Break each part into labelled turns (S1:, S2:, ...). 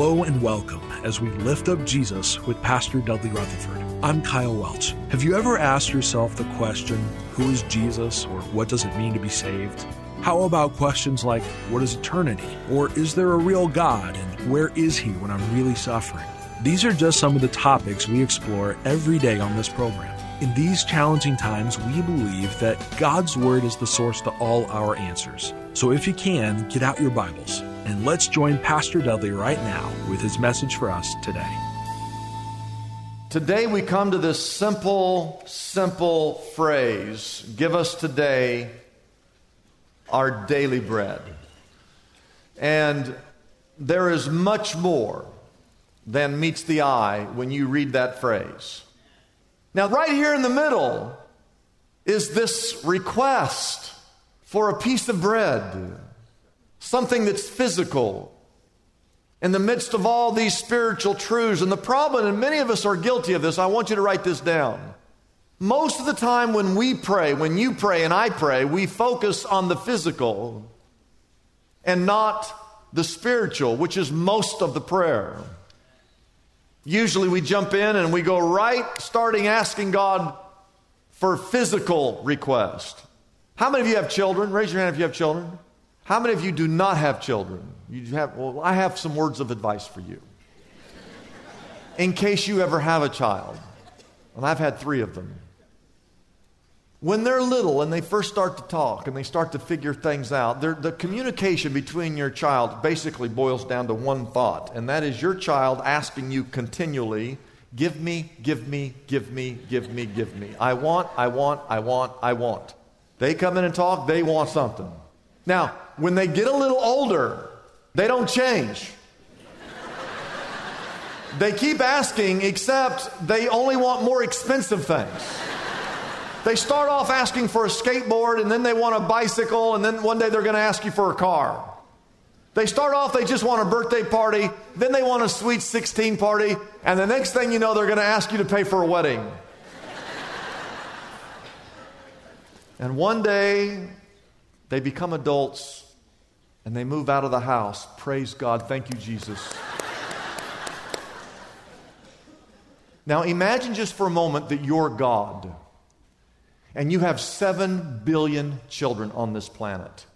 S1: Hello and welcome as we lift up Jesus with Pastor Dudley Rutherford. I'm Kyle Welch. Have you ever asked yourself the question, who is Jesus or what does it mean to be saved? How about questions like, what is eternity? Or is there a real God and where is he when I'm really suffering? These are just some of the topics we explore every day on this program. In these challenging times, we believe that God's Word is the source to all our answers. So if you can, get out your Bibles and let's join Pastor Dudley right now with his message for us today.
S2: Today we come to this simple, simple phrase Give us today our daily bread. And there is much more than meets the eye when you read that phrase. Now, right here in the middle is this request for a piece of bread, something that's physical, in the midst of all these spiritual truths. And the problem, and many of us are guilty of this, I want you to write this down. Most of the time when we pray, when you pray and I pray, we focus on the physical and not the spiritual, which is most of the prayer. Usually we jump in and we go right starting asking God for physical request. How many of you have children? Raise your hand if you have children. How many of you do not have children? You have well, I have some words of advice for you. In case you ever have a child. And I've had 3 of them. When they're little and they first start to talk and they start to figure things out, the communication between your child basically boils down to one thought, and that is your child asking you continually, Give me, give me, give me, give me, give me. I want, I want, I want, I want. They come in and talk, they want something. Now, when they get a little older, they don't change. They keep asking, except they only want more expensive things. They start off asking for a skateboard, and then they want a bicycle, and then one day they're going to ask you for a car. They start off, they just want a birthday party, then they want a sweet 16 party, and the next thing you know, they're going to ask you to pay for a wedding. and one day, they become adults and they move out of the house. Praise God. Thank you, Jesus. now, imagine just for a moment that you're God and you have 7 billion children on this planet.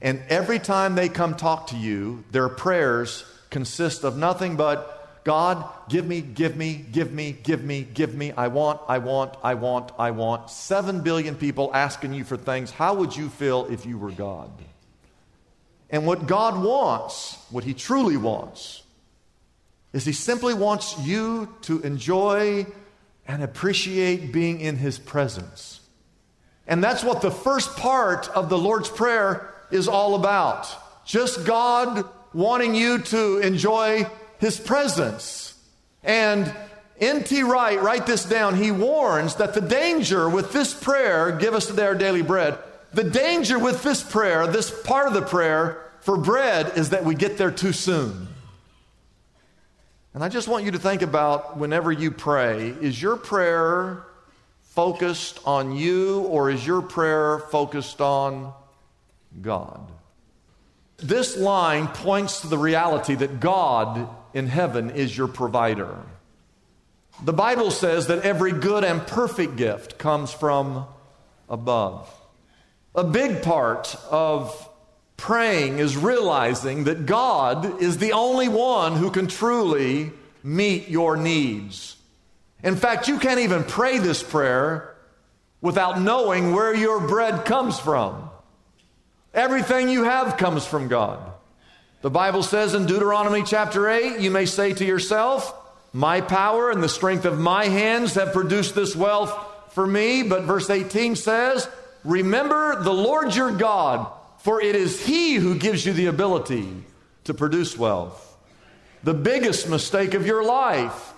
S2: And every time they come talk to you, their prayers consist of nothing but God, give me, give me, give me, give me, give me. I want, I want, I want, I want. 7 billion people asking you for things. How would you feel if you were God? And what God wants, what He truly wants, is He simply wants you to enjoy and appreciate being in His presence. And that's what the first part of the Lord's Prayer is all about. Just God wanting you to enjoy His presence. And N.T. Wright, write this down. He warns that the danger with this prayer, give us today our daily bread, the danger with this prayer, this part of the prayer for bread, is that we get there too soon. And I just want you to think about whenever you pray, is your prayer focused on you or is your prayer focused on God? This line points to the reality that God in heaven is your provider. The Bible says that every good and perfect gift comes from above. A big part of praying is realizing that God is the only one who can truly meet your needs. In fact, you can't even pray this prayer without knowing where your bread comes from. Everything you have comes from God. The Bible says in Deuteronomy chapter 8, you may say to yourself, My power and the strength of my hands have produced this wealth, for me, but verse 18 says, Remember the Lord your God, for it is He who gives you the ability to produce wealth. The biggest mistake of your life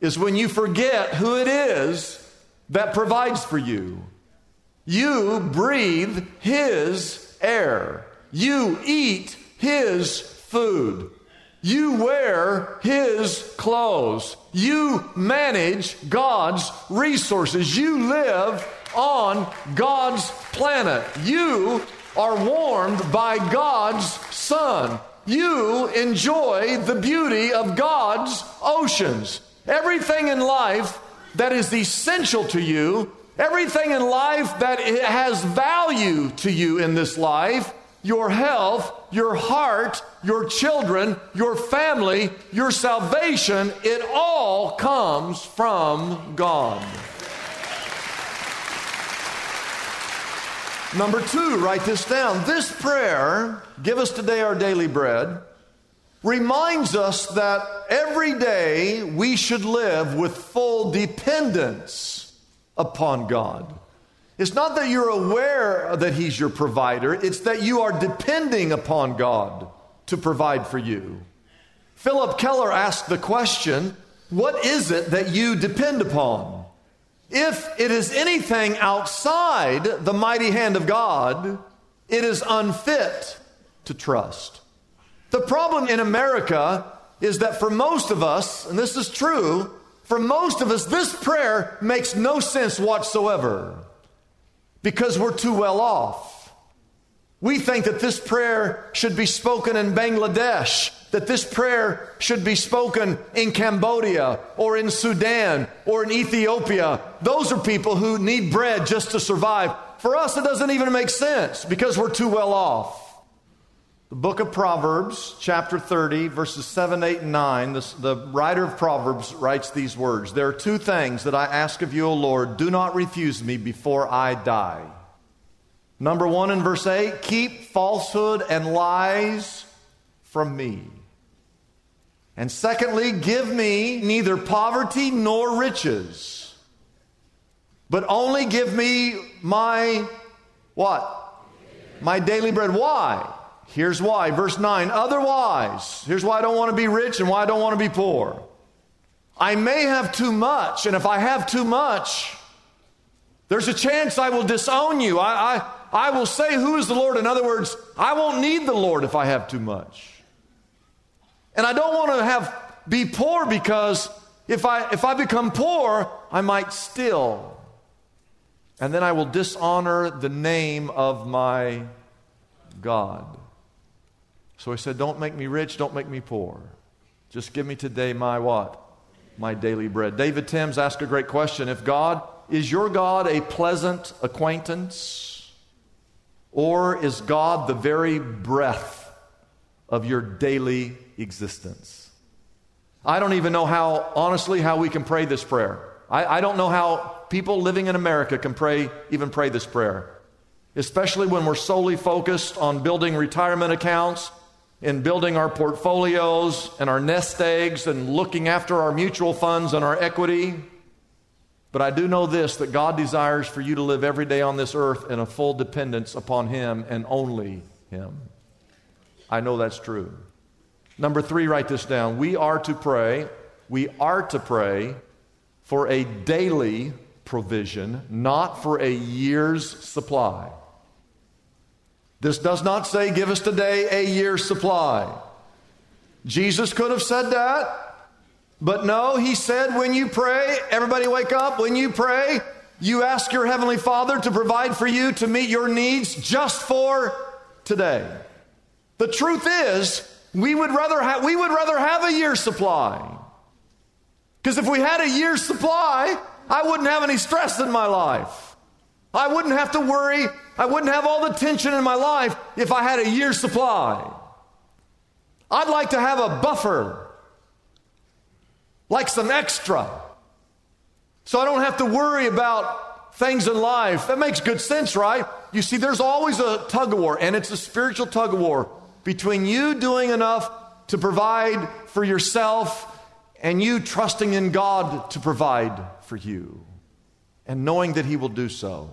S2: is when you forget who it is that provides for you. You breathe His air, you eat His food, you wear His clothes, you manage God's resources, you live on God's planet. You are warmed by God's sun. You enjoy the beauty of God's oceans. Everything in life that is essential to you, everything in life that has value to you in this life, your health, your heart, your children, your family, your salvation, it all comes from God. Number two, write this down. This prayer, give us today our daily bread, reminds us that every day we should live with full dependence upon God. It's not that you're aware that He's your provider, it's that you are depending upon God to provide for you. Philip Keller asked the question What is it that you depend upon? If it is anything outside the mighty hand of God, it is unfit to trust. The problem in America is that for most of us, and this is true, for most of us, this prayer makes no sense whatsoever because we're too well off. We think that this prayer should be spoken in Bangladesh, that this prayer should be spoken in Cambodia or in Sudan or in Ethiopia. Those are people who need bread just to survive. For us, it doesn't even make sense because we're too well off. The book of Proverbs, chapter 30, verses 7, 8, and 9, this, the writer of Proverbs writes these words There are two things that I ask of you, O Lord. Do not refuse me before I die. Number one in verse 8 keep falsehood and lies from me. And secondly, give me neither poverty nor riches, but only give me my what? My daily bread. Why? Here's why. Verse 9. Otherwise, here's why I don't want to be rich and why I don't want to be poor. I may have too much, and if I have too much, there's a chance I will disown you. I, I, I will say, Who is the Lord? In other words, I won't need the Lord if I have too much. And I don't want to have be poor because if I if I become poor, I might steal. And then I will dishonor the name of my God. So he said, Don't make me rich, don't make me poor. Just give me today my what? My daily bread. David Timms asked a great question. If God is your God a pleasant acquaintance? Or is God the very breath of your daily existence? I don't even know how, honestly, how we can pray this prayer. I, I don't know how people living in America can pray, even pray this prayer. Especially when we're solely focused on building retirement accounts and building our portfolios and our nest eggs and looking after our mutual funds and our equity. But I do know this that God desires for you to live every day on this earth in a full dependence upon Him and only Him. I know that's true. Number three, write this down. We are to pray, we are to pray for a daily provision, not for a year's supply. This does not say, give us today a year's supply. Jesus could have said that. But no, he said, when you pray, everybody wake up. When you pray, you ask your Heavenly Father to provide for you to meet your needs just for today. The truth is, we would rather, ha- we would rather have a year's supply. Because if we had a year's supply, I wouldn't have any stress in my life. I wouldn't have to worry. I wouldn't have all the tension in my life if I had a year's supply. I'd like to have a buffer like some extra. So I don't have to worry about things in life. That makes good sense, right? You see, there's always a tug of war, and it's a spiritual tug of war between you doing enough to provide for yourself and you trusting in God to provide for you. and knowing that He will do so.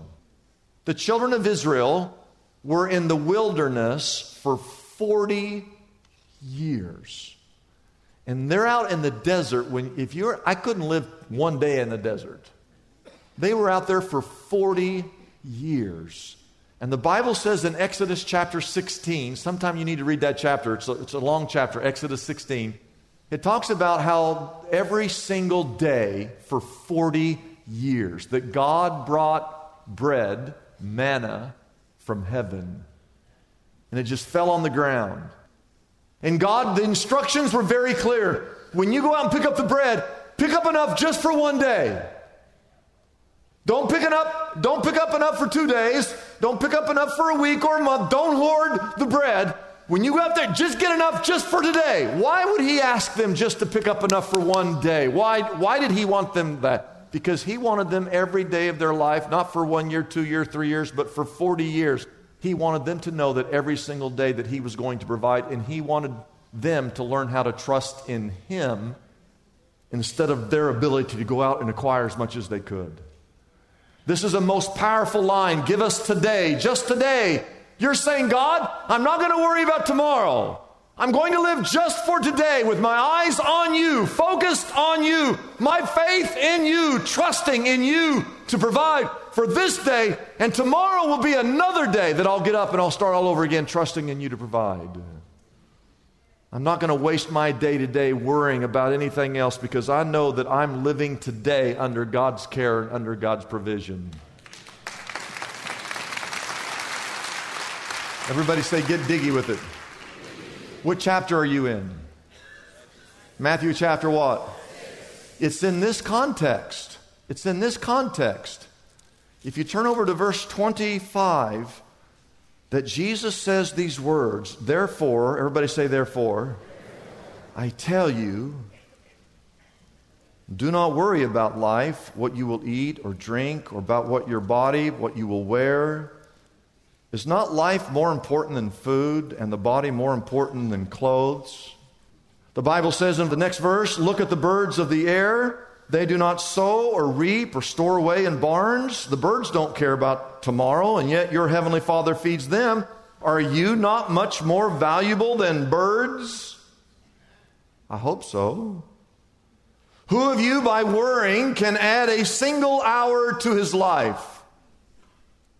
S2: The children of Israel were in the wilderness for 40 years. And they're out in the desert when if you're I couldn't live one day in the desert. They were out there for 40 years. And the Bible says in Exodus chapter 16, sometime you need to read that chapter, it's a, it's a long chapter, Exodus 16. It talks about how every single day for 40 years that God brought bread, manna, from heaven. And it just fell on the ground. And God, the instructions were very clear. When you go out and pick up the bread, pick up enough just for one day. Don't pick up, don't pick up enough for two days. Don't pick up enough for a week or a month. Don't hoard the bread. When you go out there, just get enough just for today. Why would he ask them just to pick up enough for one day? Why, why did he want them that? Because he wanted them every day of their life, not for one year, two years, three years, but for 40 years. He wanted them to know that every single day that he was going to provide, and he wanted them to learn how to trust in him instead of their ability to go out and acquire as much as they could. This is a most powerful line. Give us today, just today. You're saying, God, I'm not going to worry about tomorrow. I'm going to live just for today with my eyes on you, focused on you, my faith in you, trusting in you to provide for this day. And tomorrow will be another day that I'll get up and I'll start all over again, trusting in you to provide. I'm not going to waste my day to day worrying about anything else because I know that I'm living today under God's care and under God's provision. Everybody say, get diggy with it. What chapter are you in? Matthew chapter what? It's in this context. It's in this context. If you turn over to verse 25, that Jesus says these words, therefore, everybody say, therefore, I tell you, do not worry about life, what you will eat or drink, or about what your body, what you will wear. Is not life more important than food, and the body more important than clothes? The Bible says in the next verse, Look at the birds of the air. They do not sow or reap or store away in barns. The birds don't care about tomorrow, and yet your heavenly Father feeds them. Are you not much more valuable than birds? I hope so. Who of you, by worrying, can add a single hour to his life?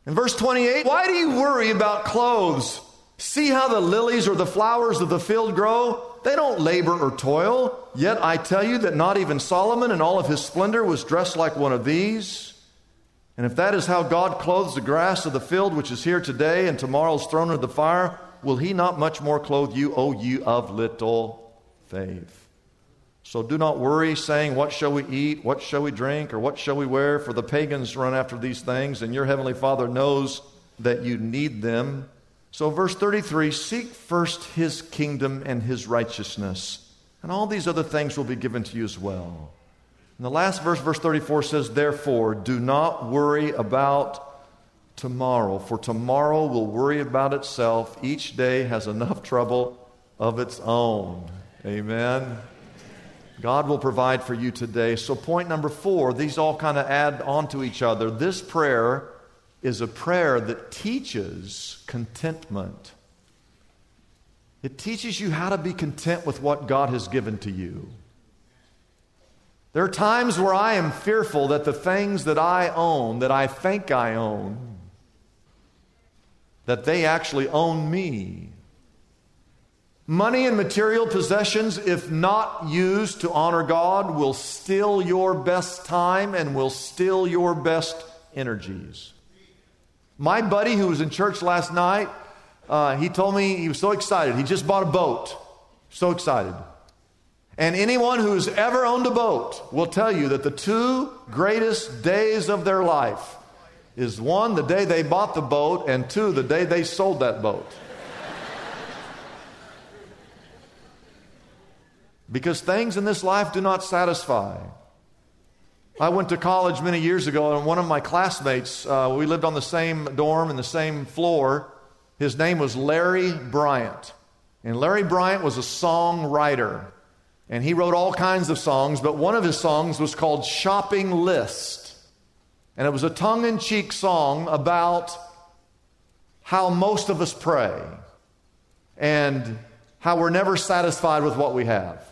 S2: In verse 28, why do you worry about clothes? See how the lilies or the flowers of the field grow? They don't labor or toil. Yet I tell you that not even Solomon in all of his splendor was dressed like one of these. And if that is how God clothes the grass of the field, which is here today and tomorrow is thrown into the fire, will he not much more clothe you, O you of little faith? So do not worry, saying, What shall we eat? What shall we drink? Or what shall we wear? For the pagans run after these things, and your heavenly Father knows that you need them. So, verse 33 seek first his kingdom and his righteousness, and all these other things will be given to you as well. And the last verse, verse 34, says, Therefore, do not worry about tomorrow, for tomorrow will worry about itself. Each day has enough trouble of its own. Amen. God will provide for you today. So, point number four, these all kind of add on to each other. This prayer is a prayer that teaches contentment. It teaches you how to be content with what God has given to you. There are times where I am fearful that the things that I own, that I think I own, that they actually own me. Money and material possessions, if not used to honor God, will steal your best time and will steal your best energies. My buddy who was in church last night, uh, he told me he was so excited. He just bought a boat. So excited. And anyone who's ever owned a boat will tell you that the two greatest days of their life is one, the day they bought the boat, and two, the day they sold that boat. Because things in this life do not satisfy. I went to college many years ago, and one of my classmates, uh, we lived on the same dorm and the same floor. His name was Larry Bryant. And Larry Bryant was a songwriter. And he wrote all kinds of songs, but one of his songs was called Shopping List. And it was a tongue in cheek song about how most of us pray and how we're never satisfied with what we have.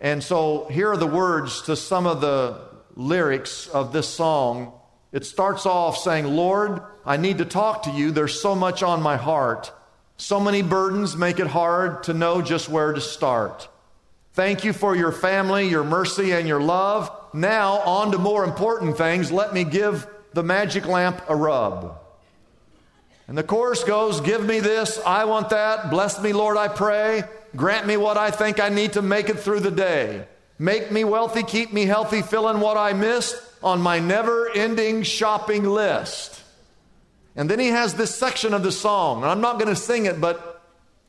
S2: And so here are the words to some of the lyrics of this song. It starts off saying, Lord, I need to talk to you. There's so much on my heart. So many burdens make it hard to know just where to start. Thank you for your family, your mercy, and your love. Now, on to more important things. Let me give the magic lamp a rub. And the chorus goes, Give me this, I want that. Bless me, Lord, I pray. Grant me what I think I need to make it through the day. Make me wealthy, keep me healthy, fill in what I missed on my never ending shopping list. And then he has this section of the song, and I'm not going to sing it, but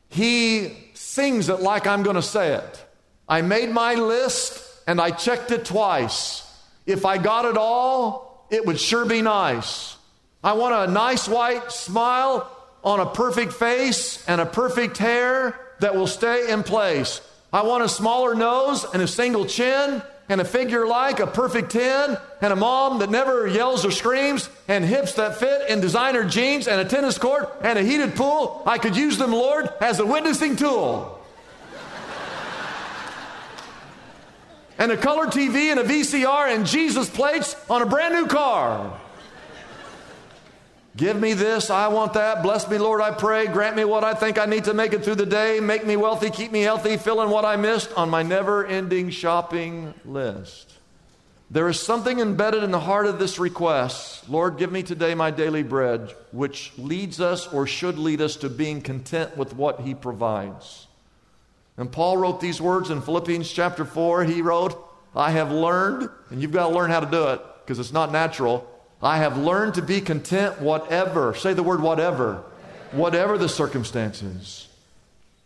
S2: he sings it like I'm going to say it. I made my list and I checked it twice. If I got it all, it would sure be nice. I want a nice white smile on a perfect face and a perfect hair that will stay in place. I want a smaller nose and a single chin and a figure like a perfect 10 and a mom that never yells or screams and hips that fit in designer jeans and a tennis court and a heated pool. I could use them, Lord, as a witnessing tool. and a color TV and a VCR and Jesus plates on a brand new car. Give me this, I want that. Bless me, Lord, I pray. Grant me what I think I need to make it through the day. Make me wealthy, keep me healthy, fill in what I missed on my never ending shopping list. There is something embedded in the heart of this request Lord, give me today my daily bread, which leads us or should lead us to being content with what He provides. And Paul wrote these words in Philippians chapter 4. He wrote, I have learned, and you've got to learn how to do it because it's not natural. I have learned to be content, whatever. Say the word whatever. Whatever the circumstances.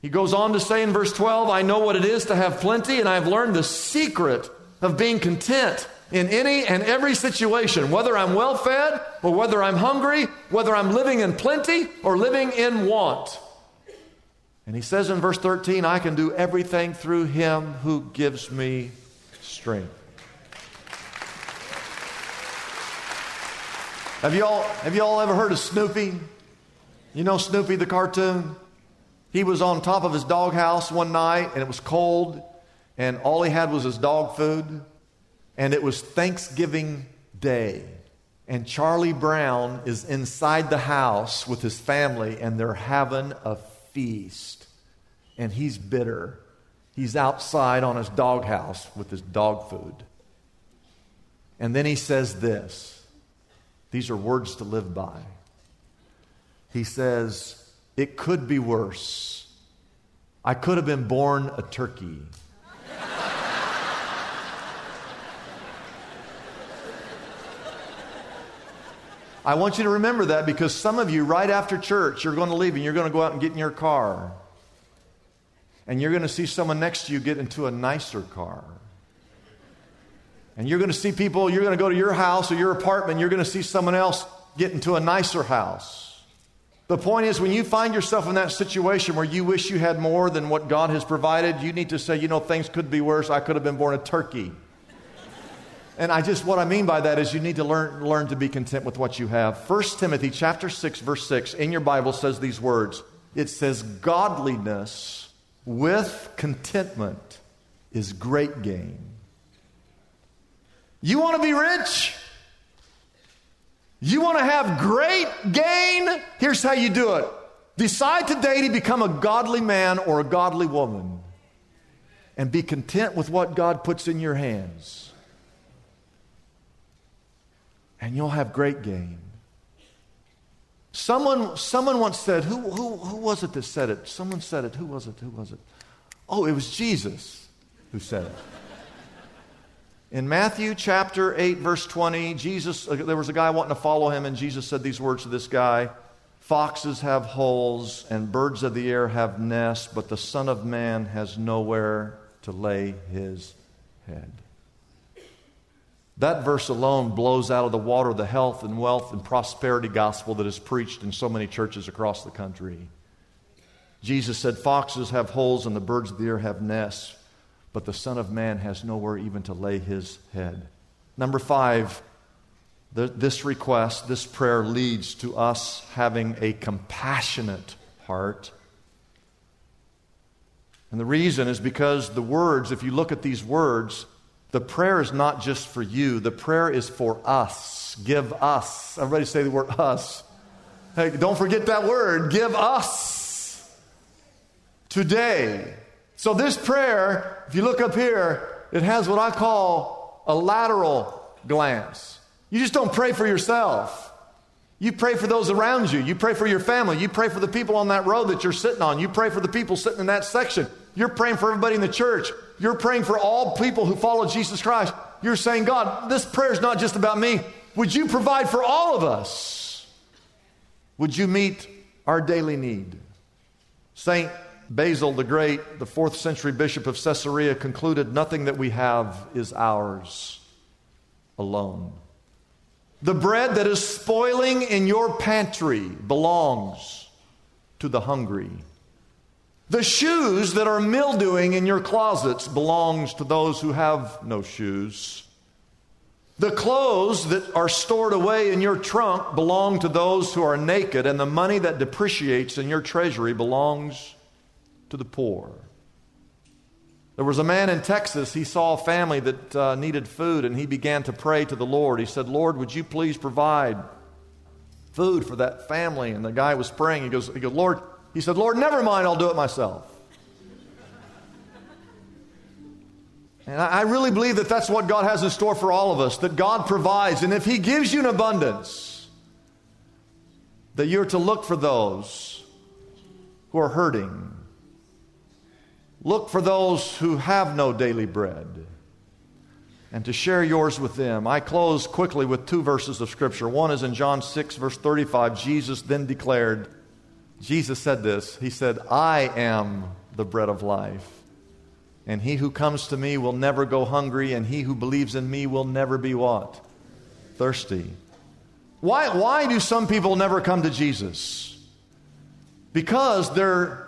S2: He goes on to say in verse 12, I know what it is to have plenty, and I have learned the secret of being content in any and every situation, whether I'm well fed or whether I'm hungry, whether I'm living in plenty or living in want. And he says in verse 13, I can do everything through him who gives me strength. Have you all, have you all ever heard of Snoopy? You know Snoopy the cartoon? He was on top of his doghouse one night and it was cold and all he had was his dog food and it was Thanksgiving Day. And Charlie Brown is inside the house with his family and they're having a feast. And he's bitter. He's outside on his doghouse with his dog food. And then he says this these are words to live by. He says, It could be worse. I could have been born a turkey. I want you to remember that because some of you, right after church, you're going to leave and you're going to go out and get in your car. And you're going to see someone next to you get into a nicer car. And you're going to see people, you're going to go to your house or your apartment, you're going to see someone else get into a nicer house. The point is, when you find yourself in that situation where you wish you had more than what God has provided, you need to say, you know, things could be worse. I could have been born a turkey. And I just, what I mean by that is you need to learn, learn to be content with what you have. 1 Timothy chapter 6, verse 6 in your Bible says these words. It says, godliness with contentment is great gain. You want to be rich? You want to have great gain? Here's how you do it. Decide today to become a godly man or a godly woman and be content with what God puts in your hands and you'll have great gain. Someone, someone once said, who, who, who was it that said it? Someone said it. Who was it? Who was it? Oh, it was Jesus who said it. In Matthew chapter 8, verse 20, Jesus, uh, there was a guy wanting to follow him, and Jesus said these words to this guy Foxes have holes, and birds of the air have nests, but the Son of Man has nowhere to lay his head. That verse alone blows out of the water the health and wealth and prosperity gospel that is preached in so many churches across the country. Jesus said, Foxes have holes and the birds of the air have nests, but the Son of Man has nowhere even to lay his head. Number five, this request, this prayer leads to us having a compassionate heart. And the reason is because the words, if you look at these words, the prayer is not just for you, the prayer is for us. Give us. Everybody say the word us. Hey, don't forget that word. Give us today. So, this prayer, if you look up here, it has what I call a lateral glance. You just don't pray for yourself. You pray for those around you. You pray for your family. You pray for the people on that road that you're sitting on. You pray for the people sitting in that section. You're praying for everybody in the church. You're praying for all people who follow Jesus Christ. You're saying, God, this prayer is not just about me. Would you provide for all of us? Would you meet our daily need? Saint Basil the Great, the fourth century bishop of Caesarea, concluded nothing that we have is ours alone. The bread that is spoiling in your pantry belongs to the hungry. The shoes that are mildewing in your closets belongs to those who have no shoes. The clothes that are stored away in your trunk belong to those who are naked, and the money that depreciates in your treasury belongs to the poor. There was a man in Texas, he saw a family that uh, needed food, and he began to pray to the Lord. He said, Lord, would you please provide food for that family? And the guy was praying. He goes, he goes Lord, he said, Lord, never mind, I'll do it myself. And I really believe that that's what God has in store for all of us, that God provides. And if He gives you an abundance, that you're to look for those who are hurting. Look for those who have no daily bread and to share yours with them. I close quickly with two verses of Scripture. One is in John 6, verse 35. Jesus then declared, Jesus said this He said, I am the bread of life. And he who comes to me will never go hungry, and he who believes in me will never be what? Thirsty. Why, why do some people never come to Jesus? Because they're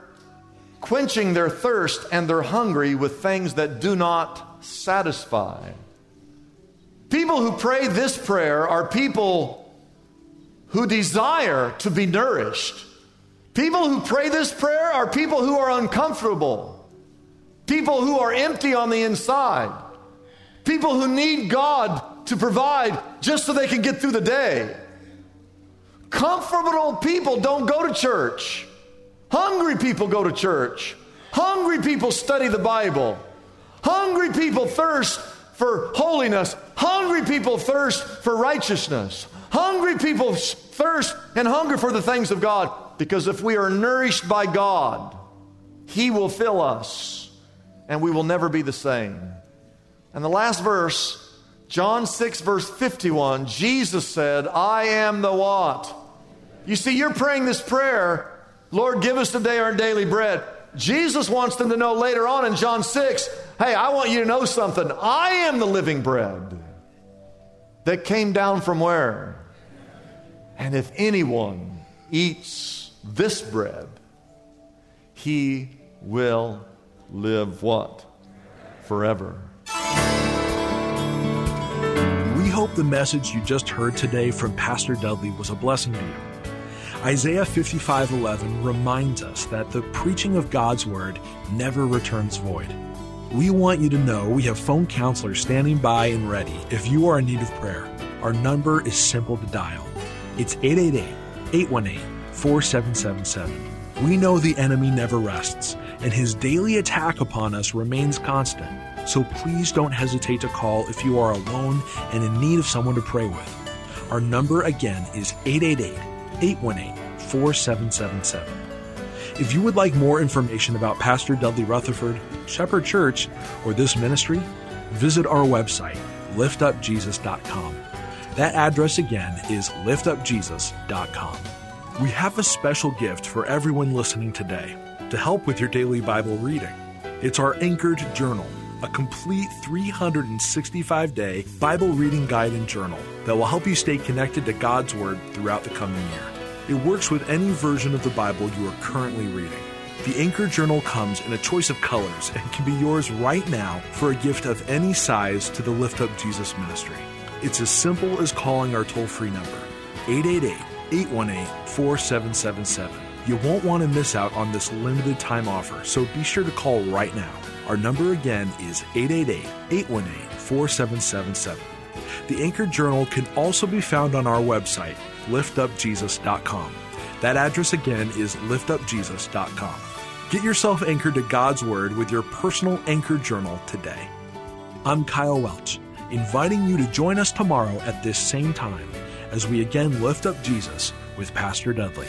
S2: quenching their thirst and they're hungry with things that do not satisfy. People who pray this prayer are people who desire to be nourished. People who pray this prayer are people who are uncomfortable, people who are empty on the inside, people who need God to provide just so they can get through the day. Comfortable people don't go to church. Hungry people go to church. Hungry people study the Bible. Hungry people thirst for holiness. Hungry people thirst for righteousness. Hungry people thirst and hunger for the things of God. Because if we are nourished by God, He will fill us and we will never be the same. And the last verse, John 6, verse 51, Jesus said, I am the what? You see, you're praying this prayer, Lord, give us today our daily bread. Jesus wants them to know later on in John 6, hey, I want you to know something. I am the living bread that came down from where? And if anyone eats this bread, he will live what? Forever.
S1: We hope the message you just heard today from Pastor Dudley was a blessing to you. Isaiah 55:11 reminds us that the preaching of God's word never returns void. We want you to know we have phone counselors standing by and ready if you are in need of prayer. Our number is simple to dial. It's 888 818 4777. We know the enemy never rests, and his daily attack upon us remains constant. So please don't hesitate to call if you are alone and in need of someone to pray with. Our number again is 888 818 4777. If you would like more information about Pastor Dudley Rutherford, Shepherd Church, or this ministry, visit our website, liftupjesus.com. That address again is liftupjesus.com. We have a special gift for everyone listening today to help with your daily Bible reading. It's our Anchored Journal, a complete 365 day Bible reading guide and journal that will help you stay connected to God's Word throughout the coming year. It works with any version of the Bible you are currently reading. The Anchor Journal comes in a choice of colors and can be yours right now for a gift of any size to the Lift Up Jesus ministry. It's as simple as calling our toll free number, 888 818 4777. You won't want to miss out on this limited time offer, so be sure to call right now. Our number again is 888 818 4777. The Anchor Journal can also be found on our website, liftupjesus.com. That address again is liftupjesus.com. Get yourself anchored to God's Word with your personal Anchor Journal today. I'm Kyle Welch, inviting you to join us tomorrow at this same time as we again lift up Jesus with Pastor Dudley.